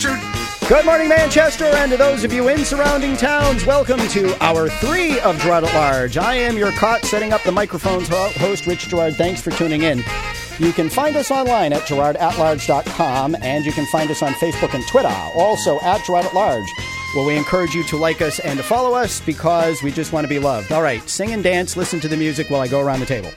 Richard. Good morning, Manchester, and to those of you in surrounding towns, welcome to hour three of Girard at Large. I am your caught setting up the microphones host, Rich Girard. Thanks for tuning in. You can find us online at girardatlarge.com, and you can find us on Facebook and Twitter, also at Girard at Large. Well, we encourage you to like us and to follow us because we just want to be loved. All right, sing and dance, listen to the music while I go around the table.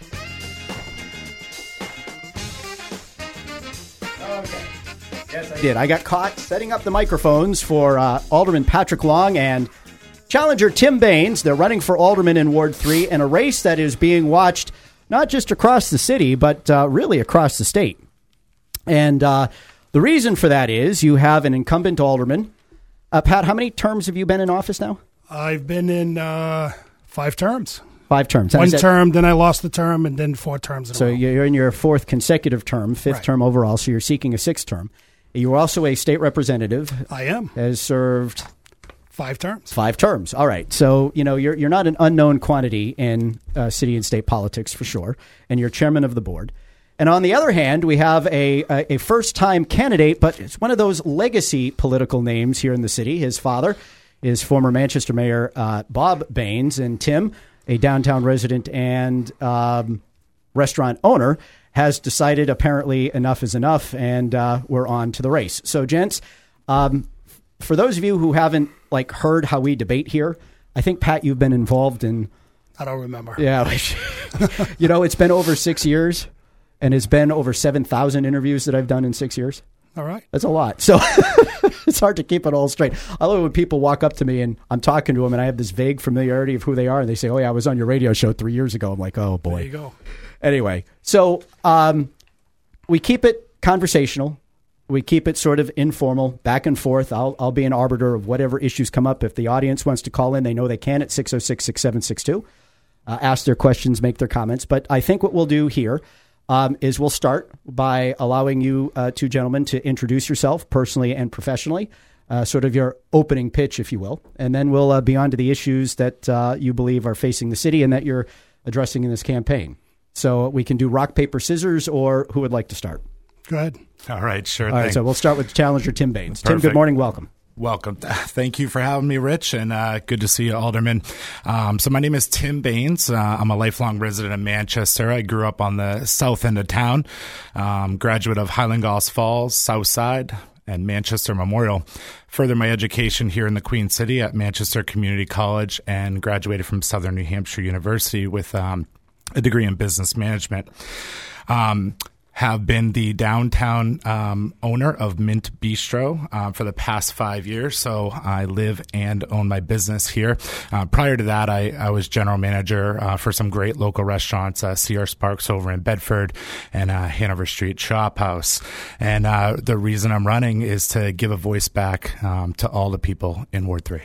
Did. I got caught setting up the microphones for uh, Alderman Patrick Long and challenger Tim Baines. They're running for alderman in Ward 3 in a race that is being watched not just across the city, but uh, really across the state. And uh, the reason for that is you have an incumbent alderman. Uh, Pat, how many terms have you been in office now? I've been in uh, five terms. Five terms. One term, then I lost the term, and then four terms. So you're in your fourth consecutive term, fifth Right. term overall, so you're seeking a sixth term. You are also a state representative, I am has served five terms. Five terms. All right. So you know you're you're not an unknown quantity in uh, city and state politics for sure, and you're chairman of the board. And on the other hand, we have a a, a first time candidate, but it's one of those legacy political names here in the city. His father is former Manchester Mayor uh, Bob Baines, and Tim, a downtown resident and um, restaurant owner has decided apparently enough is enough, and uh, we're on to the race. So, gents, um, for those of you who haven't like heard how we debate here, I think Pat, you've been involved in. I don't remember. Yeah, you know, it's been over six years, and it's been over seven thousand interviews that I've done in six years. All right. That's a lot. So it's hard to keep it all straight. I love it when people walk up to me and I'm talking to them and I have this vague familiarity of who they are and they say, "Oh yeah, I was on your radio show three years ago." I'm like, "Oh boy." There you go. Anyway, so um, we keep it conversational. We keep it sort of informal, back and forth. I'll, I'll be an arbiter of whatever issues come up. If the audience wants to call in, they know they can at 606 6762. Uh, ask their questions, make their comments. But I think what we'll do here um, is we'll start by allowing you uh, two gentlemen to introduce yourself personally and professionally, uh, sort of your opening pitch, if you will. And then we'll uh, be on to the issues that uh, you believe are facing the city and that you're addressing in this campaign. So we can do rock, paper, scissors, or who would like to start? Go ahead. All right, sure All right, thing. so we'll start with challenger Tim Baines. Tim, good morning, welcome. Welcome. Thank you for having me, Rich, and uh, good to see you, Alderman. Um, so my name is Tim Baines. Uh, I'm a lifelong resident of Manchester. I grew up on the south end of town, um, graduate of Highland Goffs Falls, South Side, and Manchester Memorial. Further my education here in the Queen City at Manchester Community College and graduated from Southern New Hampshire University with um, a degree in business management. Um, have been the downtown um, owner of Mint Bistro uh, for the past five years. So I live and own my business here. Uh, prior to that, I, I was general manager uh, for some great local restaurants, uh, CR Sparks over in Bedford and uh, Hanover Street Chophouse. And uh, the reason I'm running is to give a voice back um, to all the people in Ward 3.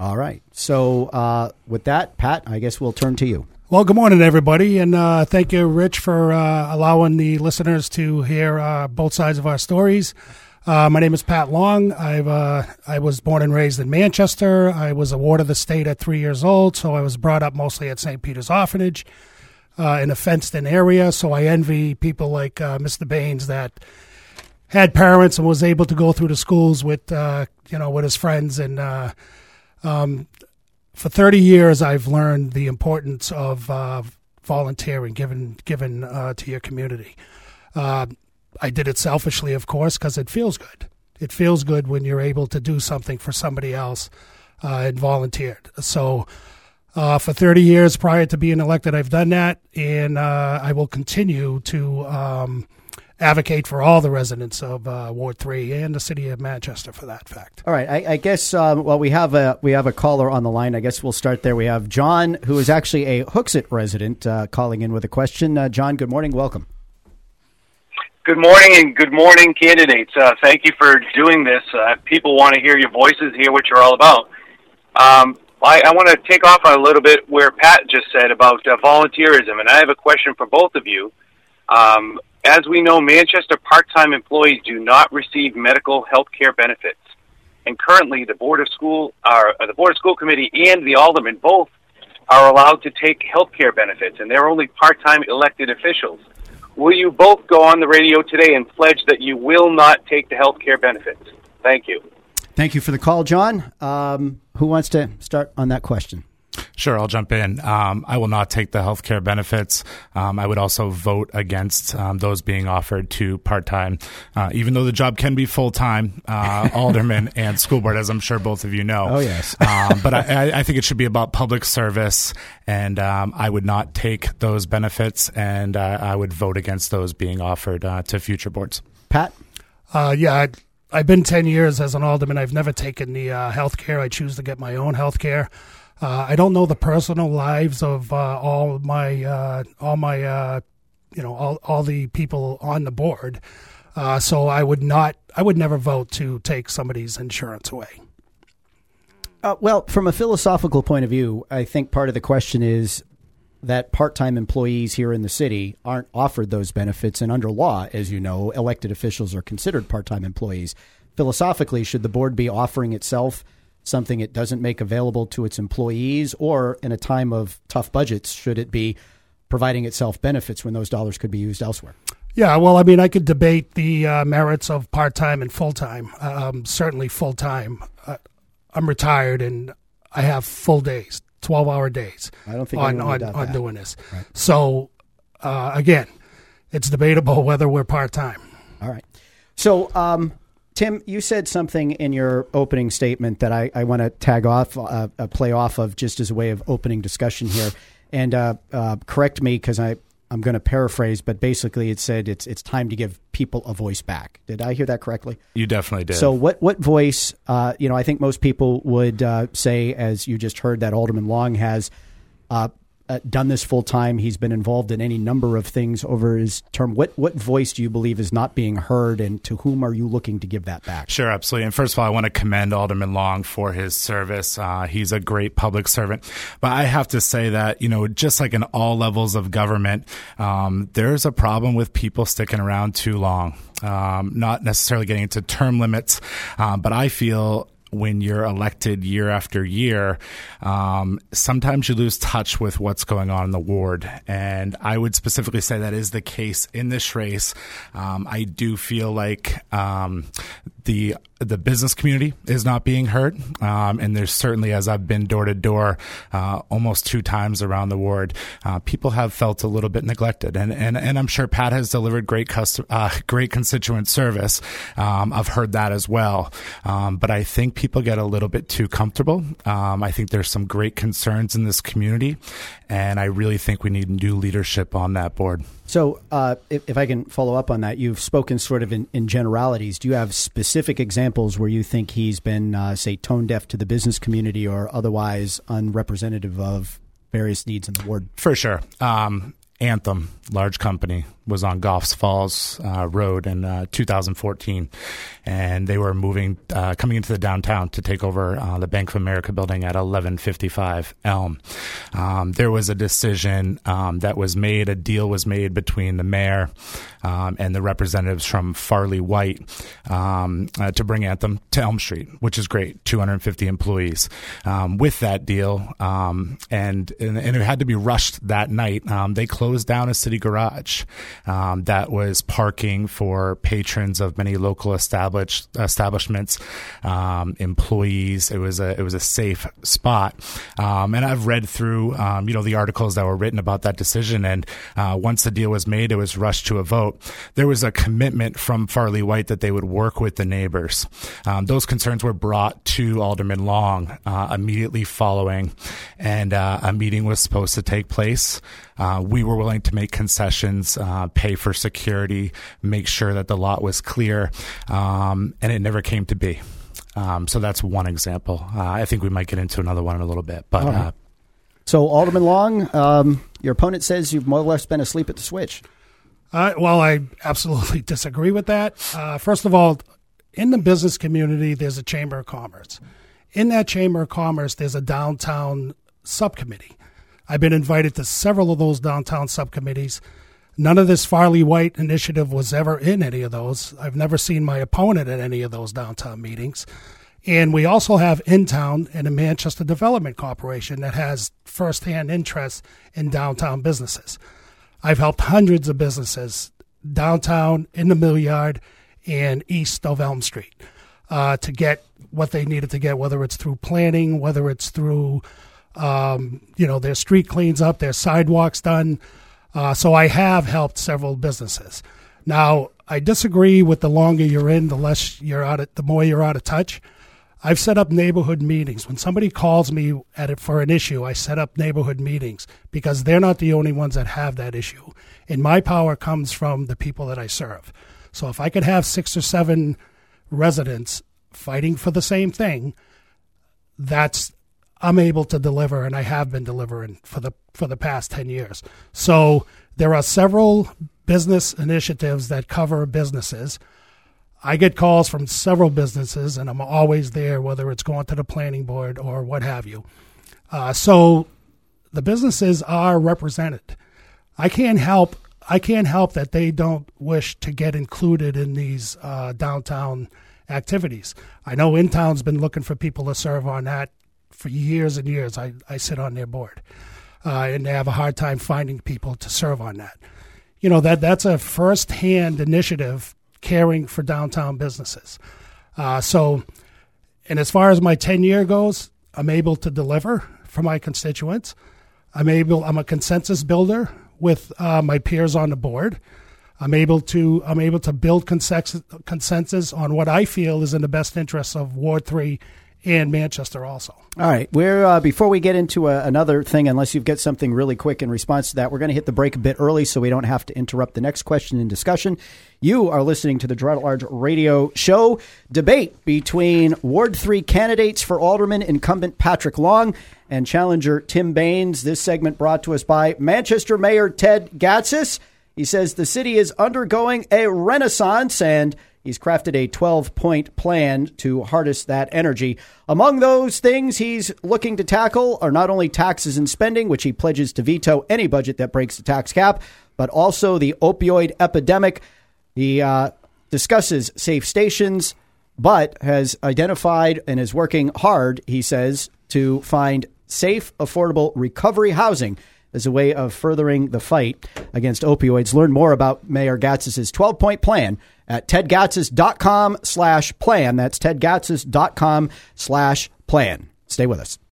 All right. So uh, with that, Pat, I guess we'll turn to you. Well, good morning, everybody, and uh, thank you, Rich, for uh, allowing the listeners to hear uh, both sides of our stories. Uh, my name is Pat Long. I've uh, I was born and raised in Manchester. I was a ward of the state at three years old, so I was brought up mostly at St. Peter's Orphanage uh, in a fenced-in area. So I envy people like Mr. Baines that had parents and was able to go through the schools with you know with his friends and. Um, for 30 years, I've learned the importance of uh, volunteering, given given uh, to your community. Uh, I did it selfishly, of course, because it feels good. It feels good when you're able to do something for somebody else uh, and volunteered. So, uh, for 30 years prior to being elected, I've done that, and uh, I will continue to um, advocate for all the residents of uh, Ward Three and the city of Manchester, for that fact. All right. I, I guess um, well we have a we have a caller on the line. I guess we'll start there. We have John, who is actually a Hooksett resident, uh, calling in with a question. Uh, John, good morning. Welcome. Good morning and good morning, candidates. Uh, thank you for doing this. Uh, people want to hear your voices, hear what you're all about. Um, I, I want to take off a little bit where Pat just said about uh, volunteerism, and I have a question for both of you. Um, as we know, Manchester part-time employees do not receive medical health care benefits, and currently the board of school, uh, the board of school committee, and the Alderman both are allowed to take health care benefits, and they're only part-time elected officials. Will you both go on the radio today and pledge that you will not take the health care benefits? Thank you. Thank you for the call, John. Um, who wants to start on that question? Sure, I'll jump in. Um, I will not take the health care benefits. Um, I would also vote against um, those being offered to part time, uh, even though the job can be full time, uh, alderman and school board, as I'm sure both of you know. Oh, yes. Um, but I, I, think it should be about public service, and um, I would not take those benefits, and uh, I would vote against those being offered uh, to future boards. Pat? Uh, yeah, I, I've been 10 years as an alderman. I've never taken the uh, health care. I choose to get my own health care. Uh, I don't know the personal lives of uh, all my uh, all my uh, you know all all the people on the board, so I would not I would never vote to take somebody's insurance away. Well, from a philosophical point of view, I think part of the question is that part-time employees here in the city aren't offered those benefits, and under law, as you know, elected officials are considered part-time employees. Philosophically, should the board be offering itself? Something it doesn't make available to its employees, or in a time of tough budgets, should it be providing itself benefits when those dollars could be used elsewhere? Yeah, well, I mean, I could debate the uh, merits of part time and full time. Um, certainly, full time. Uh, I'm retired and I have full days, 12 hour days. I don't think on on, on doing this. Right. So, uh, again, it's debatable whether we're part time. All right. So, um, Tim, you said something in your opening statement that I, I want to tag off, uh, uh, play off of just as a way of opening discussion here. And uh, uh correct me because I I'm going to paraphrase, but basically it said it's it's time to give people a voice back. Did I hear that correctly? You definitely did. So what what voice? Uh, you know, I think most people would uh, say, as you just heard, that Alderman Long has uh, done this full time. He's been involved in any number of things over his term. What what voice do you believe is not being heard, and to whom are you looking to give that back? Sure, absolutely. And first of all, I want to commend Alderman Long for his service. Uh, he's a great public servant, but I have to say that you know, just like in all levels of government, um, there's a problem with people sticking around too long. Um, not necessarily getting into term limits, um, but I feel when you're elected year after year, um, sometimes you lose touch with what's going on in the ward. And I would specifically say that is the case in this race. Um, I do feel like um, the the business community is not being heard, um, and there's certainly, as I've been door to door uh, almost two times around the ward, uh, people have felt a little bit neglected, and and, and I'm sure Pat has delivered great custom, uh, great constituent service. Um, I've heard that as well, um, but I think people get a little bit too comfortable. Um, I think there's some great concerns in this community, and I really think we need new leadership on that board. So, uh, if, if, I can follow up on that, you've spoken sort of in, in, generalities. Do you have specific examples where you think he's been, uh, say, tone deaf to the business community or otherwise unrepresentative of various needs in the ward? For sure. Um, Anthem, large company, was on Goffs Falls uh, Road in uh, 2014, and they were moving, uh, coming into the downtown to take over uh, the Bank of America building at 1155 Elm. Um, there was a decision um, that was made, a deal was made between the mayor um, and the representatives from Farley White um, uh, to bring Anthem to Elm Street, which is great, 250 employees. Um, with that deal, um, and, and, and it had to be rushed that night. they closed closed down a city garage um, that was parking for patrons of many local established establishments, um, employees. It was a it was a safe spot, um, and I've read through um, you know the articles that were written about that decision. And uh, once the deal was made, it was rushed to a vote. There was a commitment from Farley White that they would work with the neighbors. Um, those concerns were brought to Alderman Long uh, immediately following, and uh, a meeting was supposed to take place. Uh, we were willing to make concessions, uh, pay for security, make sure that the lot was clear, um, and it never came to be. Um, so that's one example. Uh, I think we might get into another one in a little bit, but. Right. Uh, so Alderman Long, um, your opponent says you've more or less been asleep at the switch. Uh, well, I absolutely disagree with that. Uh, first of all, in the business community, there's a chamber of commerce. In that chamber of commerce, there's a downtown subcommittee. I've been invited to several of those downtown subcommittees. None of this Farley White initiative was ever in any of those. I've never seen my opponent at any of those downtown meetings. And we also have in town and a Manchester Development Corporation that has firsthand interest in downtown businesses. I've helped hundreds of businesses downtown, in the Mill Yard, and east of Elm Street. uh, to get what they needed to get, whether it's through planning, whether it's through um, you know their street cleans up, their sidewalks done. Uh, so I have helped several businesses. Now I disagree with the longer you're in, the less you're out of, the more you're out of touch. I've set up neighborhood meetings. When somebody calls me at it for an issue, I set up neighborhood meetings because they're not the only ones that have that issue. And my power comes from the people that I serve. So if I could have six or seven residents fighting for the same thing, that's I'm able to deliver and I have been delivering for the for the past 10 years. So there are several business initiatives that cover businesses. I get calls from several businesses, and I'm always there, whether it's going to the planning board or what have you. Uh, so the businesses are represented. I can't help. I can't help that they don't wish to get included in these uh, downtown activities. I know InTown's been looking for people to serve on that for years and years. I, I sit on their board, uh, and they have a hard time finding people to serve on that. You know that that's a first-hand initiative caring for downtown businesses. Uh, so, and as far as my tenure goes, I'm able to deliver for my constituents. I'm able. I'm a consensus builder with uh, my peers on the board. I'm able to. I'm able to build consensus, on what I feel is in the best interests of Ward Three and Manchester also. All right. We're uh, before we get into a, another thing, unless you've got something really quick in response to that, we're going to hit the break a bit early so we don't have to interrupt the next question in discussion. You are listening to the Girard at Large Radio Show debate between Ward Three candidates for alderman, incumbent Patrick Long and challenger Tim Baines. This segment brought to us by Manchester Mayor Ted Gatsas. He says the city is undergoing a renaissance and He's crafted a 12 point plan to harness that energy. Among those things he's looking to tackle are not only taxes and spending, which he pledges to veto any budget that breaks the tax cap, but also the opioid epidemic. He uh, discusses safe stations, but has identified and is working hard, he says, to find safe, affordable recovery housing as a way of furthering the fight against opioids. Learn more about Mayor Gatsas' 12 point plan at tedgatsas.com slash plan. That's tedgatsas.com slash plan. Stay with us.